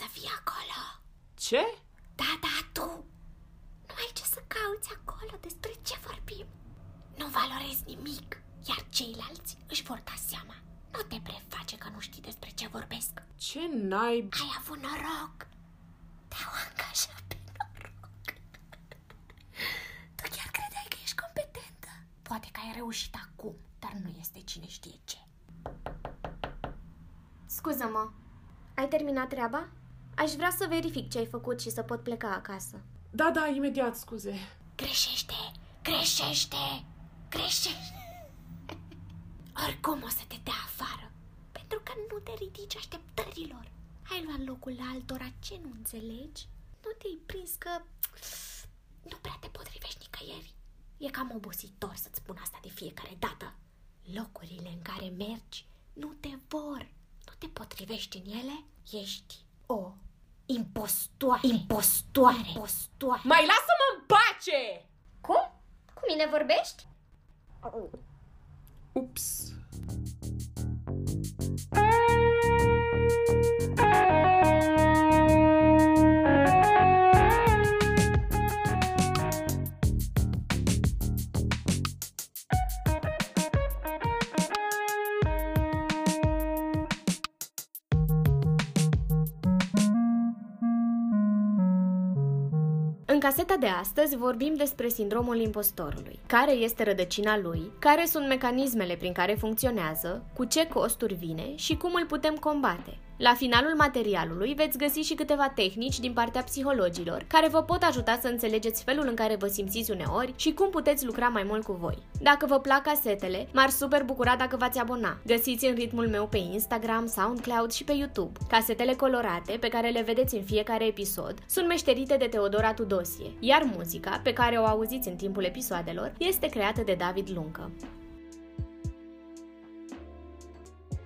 să fii acolo. Ce? Da, da, tu. Nu ai ce să cauți acolo, despre ce vorbim. Nu valorezi nimic, iar ceilalți își vor da seama. Nu te preface că nu știi despre ce vorbesc. Ce n-ai... Ai avut noroc. Te-au angajat pe noroc. Tu chiar credeai că ești competentă? Poate că ai reușit acum, dar nu este cine știe ce. Scuză-mă, ai terminat treaba? Aș vrea să verific ce ai făcut și să pot pleca acasă. Da, da, imediat, scuze. Greșește, greșește, greșește. Oricum o să te dea afară, pentru că nu te ridici așteptărilor. Ai luat locul altora, ce nu înțelegi? Nu te-ai prins că nu prea te potrivești nicăieri. E cam obositor să-ți spun asta de fiecare dată. Locurile în care mergi nu te vor, nu te potrivești în ele, ești o impostoare. Impostoare. Impostoare. Mai lasă-mă în pace! Cum? Cu mine vorbești? Ups. Caseta de astăzi vorbim despre sindromul impostorului, care este rădăcina lui, care sunt mecanismele prin care funcționează, cu ce costuri vine și cum îl putem combate. La finalul materialului veți găsi și câteva tehnici din partea psihologilor care vă pot ajuta să înțelegeți felul în care vă simțiți uneori și cum puteți lucra mai mult cu voi. Dacă vă plac casetele, m-ar super bucura dacă v-ați abona. Găsiți în ritmul meu pe Instagram, SoundCloud și pe YouTube. Casetele colorate, pe care le vedeți în fiecare episod, sunt meșterite de Teodora Tudosie, iar muzica, pe care o auziți în timpul episoadelor, este creată de David Luncă.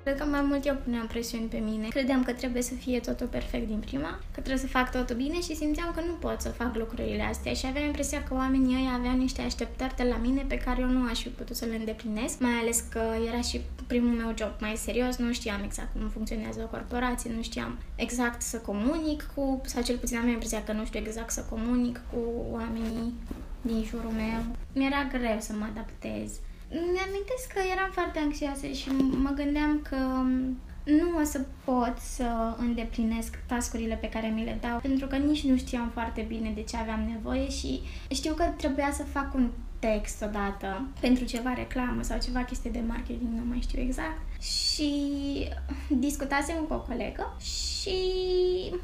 Cred că mai mult eu puneam presiuni pe mine. Credeam că trebuie să fie totul perfect din prima, că trebuie să fac totul bine și simțeam că nu pot să fac lucrurile astea și aveam impresia că oamenii ăia aveau niște așteptări de la mine pe care eu nu aș fi putut să le îndeplinesc, mai ales că era și primul meu job mai serios, nu știam exact cum funcționează o corporație, nu știam exact să comunic cu, sau cel puțin am impresia că nu știu exact să comunic cu oamenii din jurul meu. Mi-era greu să mă adaptez. Mi-amintesc că eram foarte anxioasă și mă gândeam că nu o să pot să îndeplinesc tascurile pe care mi le dau, pentru că nici nu știam foarte bine de ce aveam nevoie și știu că trebuia să fac un text odată pentru ceva reclamă sau ceva chestie de marketing, nu mai știu exact. Și discutasem cu o colegă și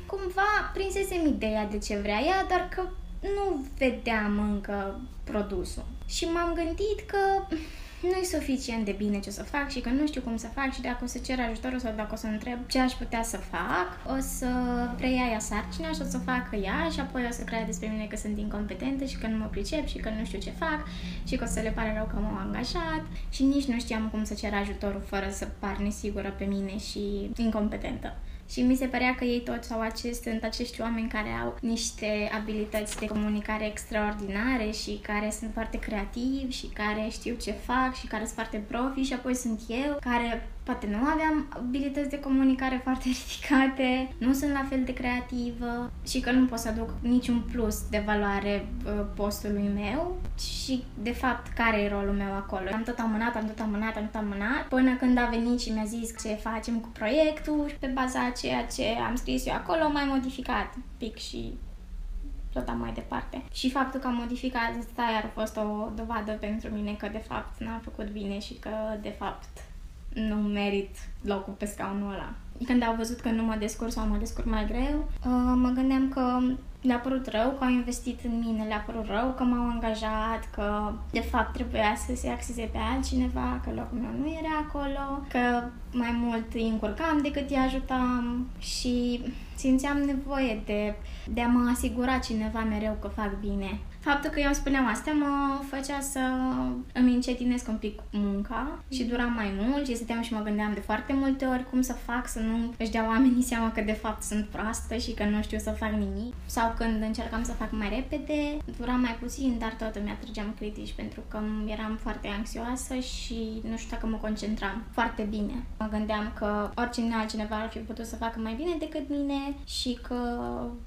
cumva prinsesem ideea de ce vrea ea, dar că nu vedeam încă produsul. Și m-am gândit că nu e suficient de bine ce o să fac și că nu știu cum să fac și dacă o să cer ajutorul sau dacă o să întreb ce aș putea să fac, o să preia ea sarcina și o să facă ea și apoi o să crea despre mine că sunt incompetentă și că nu mă pricep și că nu știu ce fac și că o să le pare rău că m-au angajat și nici nu știam cum să cer ajutorul fără să par nesigură pe mine și incompetentă. Și mi se părea că ei toți au acest, sunt acești oameni care au niște abilități de comunicare extraordinare și care sunt foarte creativi și care știu ce fac și care sunt foarte profi și apoi sunt eu care poate nu aveam abilități de comunicare foarte ridicate, nu sunt la fel de creativă și că nu pot să aduc niciun plus de valoare uh, postului meu și de fapt care e rolul meu acolo. Am tot amânat, am tot amânat, am tot amânat până când a venit și mi-a zis ce facem cu proiectul și pe baza ceea ce am scris eu acolo mai modificat pic și tot am mai departe. Și faptul că am modificat asta iar a fost o dovadă pentru mine că de fapt n-am făcut bine și că de fapt nu merit locul pe scaunul ăla. Când au văzut că nu mă descurc sau mă descurc mai greu, uh, mă gândeam că le-a părut rău, că au investit în mine, le-a părut rău, că m-au angajat, că de fapt trebuia să se axeze pe altcineva, că locul meu nu era acolo, că mai mult îi încurcam decât îi ajutam și simțeam nevoie de, de a mă asigura cineva mereu că fac bine. Faptul că eu spuneam asta mă făcea să îmi încetinesc un pic munca și dura mai mult și stăteam și mă gândeam de foarte multe ori cum să fac să nu își dea oamenii seama că de fapt sunt proastă și că nu știu să fac nimic. Sau când încercam să fac mai repede, dura mai puțin, dar tot îmi atrăgeam critici pentru că eram foarte anxioasă și nu știu dacă mă concentram foarte bine. Mă gândeam că oricine altcineva ar fi putut să facă mai bine decât mine și că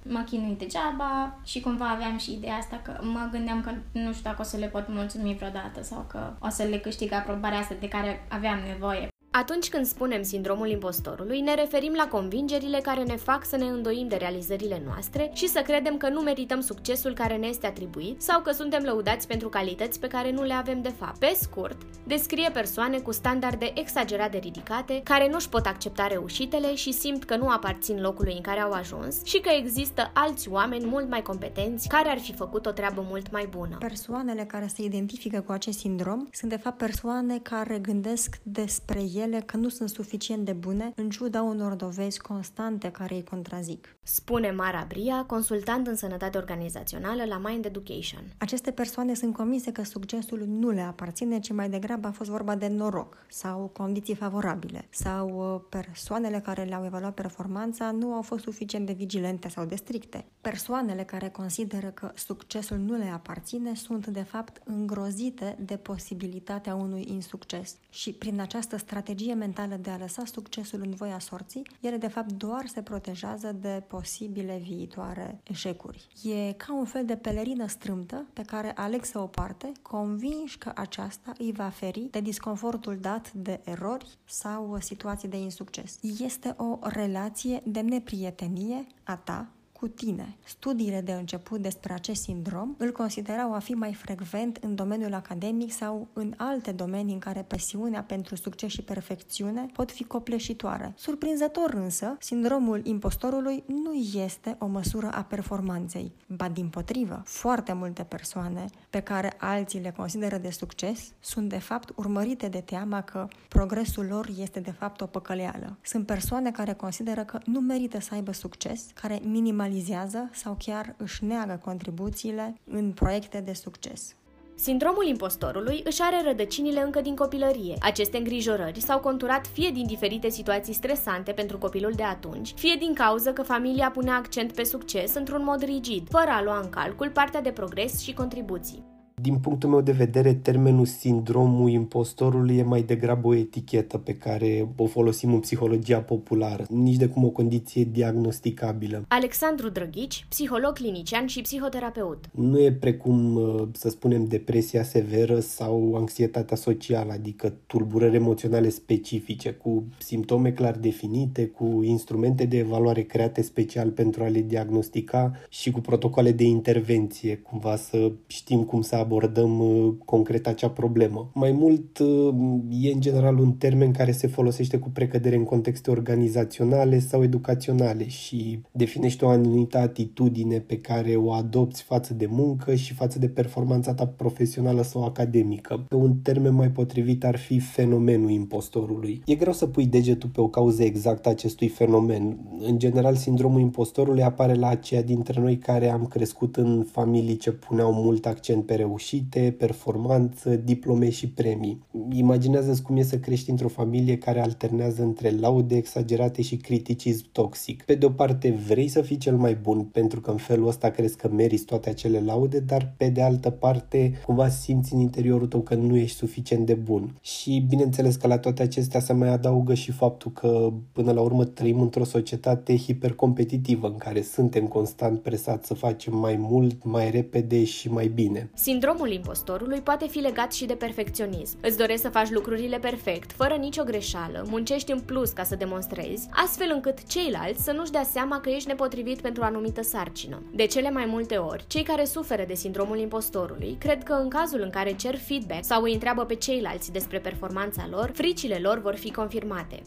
mă chinui degeaba și cumva aveam și ideea asta că mă gândeam că nu știu dacă o să le pot mulțumi vreodată sau că o să le câștig aprobarea asta de care aveam nevoie. Atunci când spunem sindromul impostorului, ne referim la convingerile care ne fac să ne îndoim de realizările noastre și să credem că nu merităm succesul care ne este atribuit sau că suntem lăudați pentru calități pe care nu le avem de fapt. Pe scurt, descrie persoane cu standarde exagerat de ridicate, care nu-și pot accepta reușitele și simt că nu aparțin locului în care au ajuns și că există alți oameni mult mai competenți care ar fi făcut o treabă mult mai bună. Persoanele care se identifică cu acest sindrom sunt de fapt persoane care gândesc despre ele ele că nu sunt suficient de bune, în ciuda unor dovezi constante care îi contrazic. Spune Mara Bria, consultant în sănătate organizațională la Mind Education. Aceste persoane sunt convinse că succesul nu le aparține, ci mai degrabă a fost vorba de noroc sau condiții favorabile sau uh, persoanele care le-au evaluat performanța nu au fost suficient de vigilente sau de stricte. Persoanele care consideră că succesul nu le aparține sunt de fapt îngrozite de posibilitatea unui insucces și prin această strategie strategie mentală de a lăsa succesul în voia sorții, ele de fapt doar se protejează de posibile viitoare eșecuri. E ca un fel de pelerină strâmtă pe care aleg să o parte, convinși că aceasta îi va feri de disconfortul dat de erori sau situații de insucces. Este o relație de neprietenie a ta cu tine. Studiile de început despre acest sindrom îl considerau a fi mai frecvent în domeniul academic sau în alte domenii în care presiunea pentru succes și perfecțiune pot fi copleșitoare. Surprinzător însă, sindromul impostorului nu este o măsură a performanței, ba din potrivă, foarte multe persoane pe care alții le consideră de succes sunt de fapt urmărite de teama că progresul lor este de fapt o păcăleală. Sunt persoane care consideră că nu merită să aibă succes, care minimalizează minimalizează sau chiar își neagă contribuțiile în proiecte de succes. Sindromul impostorului își are rădăcinile încă din copilărie. Aceste îngrijorări s-au conturat fie din diferite situații stresante pentru copilul de atunci, fie din cauza că familia punea accent pe succes într-un mod rigid, fără a lua în calcul partea de progres și contribuții. Din punctul meu de vedere, termenul sindromul impostorului e mai degrabă o etichetă pe care o folosim în psihologia populară, nici de cum o condiție diagnosticabilă. Alexandru Drăghici, psiholog clinician și psihoterapeut. Nu e precum, uh, să spunem, depresia severă sau anxietatea socială, adică tulburări emoționale specifice, cu simptome clar definite, cu instrumente de evaluare create special pentru a le diagnostica și cu protocoale de intervenție, cumva să știm cum să abordăm uh, concret acea problemă. Mai mult, uh, e în general un termen care se folosește cu precădere în contexte organizaționale sau educaționale și definește o anumită atitudine pe care o adopți față de muncă și față de performanța ta profesională sau academică. Un termen mai potrivit ar fi fenomenul impostorului. E greu să pui degetul pe o cauză exactă acestui fenomen. În general, sindromul impostorului apare la aceia dintre noi care am crescut în familii ce puneau mult accent pe reușită reușite, performanță, diplome și premii. Imaginează-ți cum e să crești într-o familie care alternează între laude exagerate și criticism toxic. Pe de o parte vrei să fii cel mai bun pentru că în felul ăsta crezi că meriți toate acele laude, dar pe de altă parte cumva simți în interiorul tău că nu ești suficient de bun. Și bineînțeles că la toate acestea se mai adaugă și faptul că până la urmă trăim într-o societate hipercompetitivă în care suntem constant presați să facem mai mult, mai repede și mai bine. Sindromul impostorului poate fi legat și de perfecționism. Îți dorești să faci lucrurile perfect, fără nicio greșeală, muncești în plus ca să demonstrezi, astfel încât ceilalți să nu-și dea seama că ești nepotrivit pentru o anumită sarcină. De cele mai multe ori, cei care suferă de sindromul impostorului cred că în cazul în care cer feedback sau îi întreabă pe ceilalți despre performanța lor, fricile lor vor fi confirmate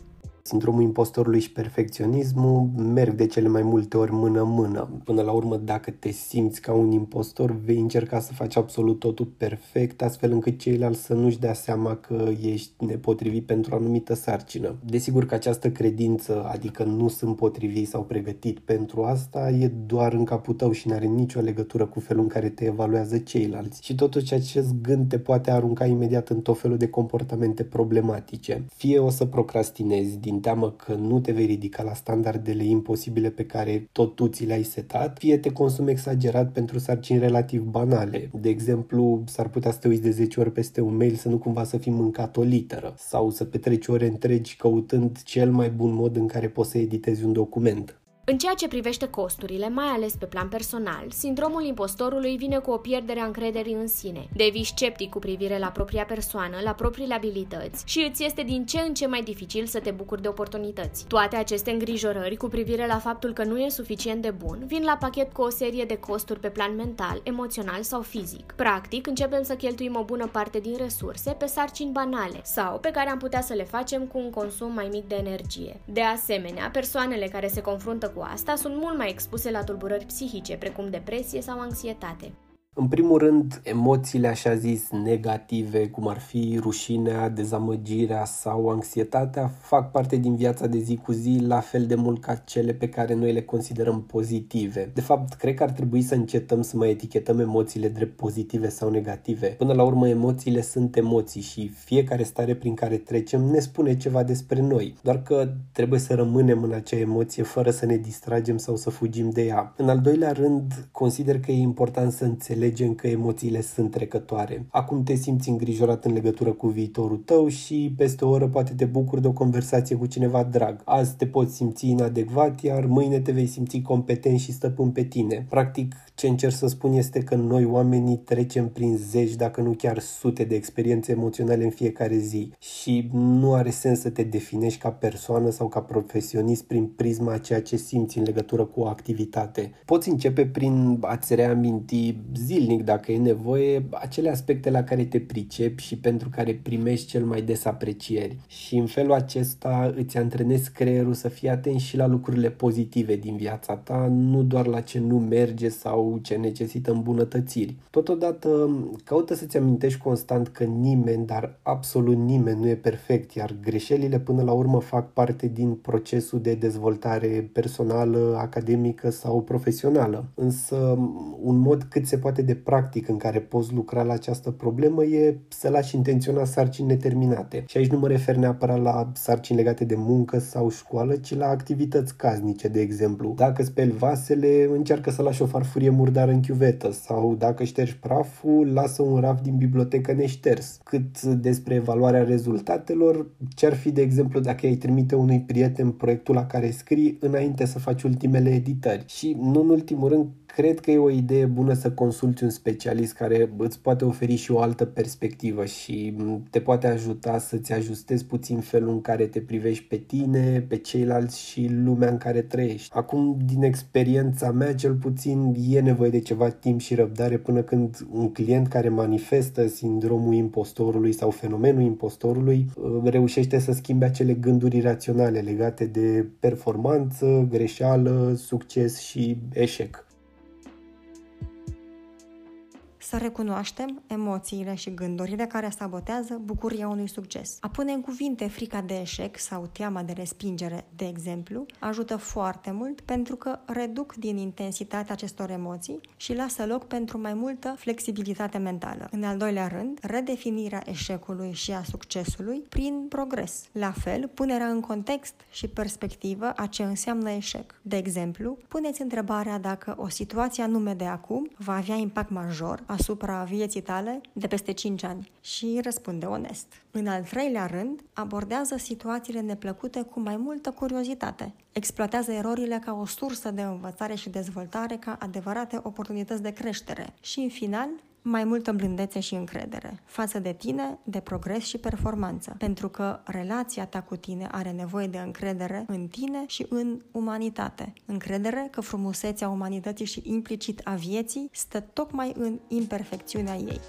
Sindromul impostorului și perfecționismul merg de cele mai multe ori mână-mână. Până la urmă, dacă te simți ca un impostor, vei încerca să faci absolut totul perfect, astfel încât ceilalți să nu-și dea seama că ești nepotrivit pentru o anumită sarcină. Desigur că această credință, adică nu sunt potrivit sau pregătit pentru asta, e doar în capul tău și nu are nicio legătură cu felul în care te evaluează ceilalți. Și totuși acest gând te poate arunca imediat în tot felul de comportamente problematice. Fie o să procrastinezi din teamă că nu te vei ridica la standardele imposibile pe care tot tu ți le-ai setat, fie te consumi exagerat pentru sarcini relativ banale. De exemplu, s-ar putea să te uiți de 10 ori peste un mail să nu cumva să fii mâncat o literă sau să petreci ore întregi căutând cel mai bun mod în care poți să editezi un document. În ceea ce privește costurile, mai ales pe plan personal, sindromul impostorului vine cu o pierdere a încrederii în sine. Devii sceptic cu privire la propria persoană, la propriile abilități și îți este din ce în ce mai dificil să te bucuri de oportunități. Toate aceste îngrijorări cu privire la faptul că nu e suficient de bun vin la pachet cu o serie de costuri pe plan mental, emoțional sau fizic. Practic, începem să cheltuim o bună parte din resurse pe sarcini banale sau pe care am putea să le facem cu un consum mai mic de energie. De asemenea, persoanele care se confruntă cu asta sunt mult mai expuse la tulburări psihice, precum depresie sau anxietate. În primul rând, emoțiile așa zis negative, cum ar fi rușinea, dezamăgirea sau anxietatea, fac parte din viața de zi cu zi la fel de mult ca cele pe care noi le considerăm pozitive. De fapt, cred că ar trebui să încetăm să mai etichetăm emoțiile drept pozitive sau negative. Până la urmă, emoțiile sunt emoții și fiecare stare prin care trecem ne spune ceva despre noi, doar că trebuie să rămânem în acea emoție fără să ne distragem sau să fugim de ea. În al doilea rând, consider că e important să înțelegem înțelegem că emoțiile sunt trecătoare. Acum te simți îngrijorat în legătură cu viitorul tău și peste o oră poate te bucuri de o conversație cu cineva drag. Azi te poți simți inadecvat, iar mâine te vei simți competent și stăpân pe tine. Practic, ce încerc să spun este că noi oamenii trecem prin zeci, dacă nu chiar sute de experiențe emoționale în fiecare zi și nu are sens să te definești ca persoană sau ca profesionist prin prisma a ceea ce simți în legătură cu o activitate. Poți începe prin a-ți reaminti zilnic, dacă e nevoie, acele aspecte la care te pricepi și pentru care primești cel mai des aprecieri. Și în felul acesta îți antrenezi creierul să fii atent și la lucrurile pozitive din viața ta, nu doar la ce nu merge sau ce necesită îmbunătățiri. Totodată, caută să-ți amintești constant că nimeni, dar absolut nimeni nu e perfect, iar greșelile până la urmă fac parte din procesul de dezvoltare personală, academică sau profesională. Însă, un mod cât se poate de practic în care poți lucra la această problemă e să lași intenționa sarcini neterminate. Și aici nu mă refer neapărat la sarcini legate de muncă sau școală, ci la activități casnice, de exemplu. Dacă speli vasele, încearcă să lași o farfurie murdară în chiuvetă sau dacă ștergi praful, lasă un raf din bibliotecă neșters. Cât despre evaluarea rezultatelor, ce-ar fi, de exemplu, dacă ai trimite unui prieten proiectul la care scrii înainte să faci ultimele editări. Și, nu în ultimul rând, cred că e o idee bună să consulti un specialist care îți poate oferi și o altă perspectivă și te poate ajuta să-ți ajustezi puțin felul în care te privești pe tine, pe ceilalți și lumea în care trăiești. Acum, din experiența mea, cel puțin e nevoie de ceva timp și răbdare până când un client care manifestă sindromul impostorului sau fenomenul impostorului uh, reușește să schimbe acele gânduri iraționale legate de performanță, greșeală, succes și eșec. Să recunoaștem emoțiile și gândurile care sabotează bucuria unui succes. A pune în cuvinte frica de eșec sau teama de respingere, de exemplu, ajută foarte mult pentru că reduc din intensitatea acestor emoții și lasă loc pentru mai multă flexibilitate mentală. În al doilea rând, redefinirea eșecului și a succesului prin progres. La fel, punerea în context și perspectivă a ce înseamnă eșec. De exemplu, puneți întrebarea dacă o situație anume de acum va avea impact major asupra vieții tale de peste 5 ani și răspunde onest. În al treilea rând, abordează situațiile neplăcute cu mai multă curiozitate. Exploatează erorile ca o sursă de învățare și dezvoltare, ca adevărate oportunități de creștere. Și, în final, mai multă blândețe și încredere față de tine, de progres și performanță, pentru că relația ta cu tine are nevoie de încredere în tine și în umanitate. Încredere că frumusețea umanității și implicit a vieții stă tocmai în imperfecțiunea ei.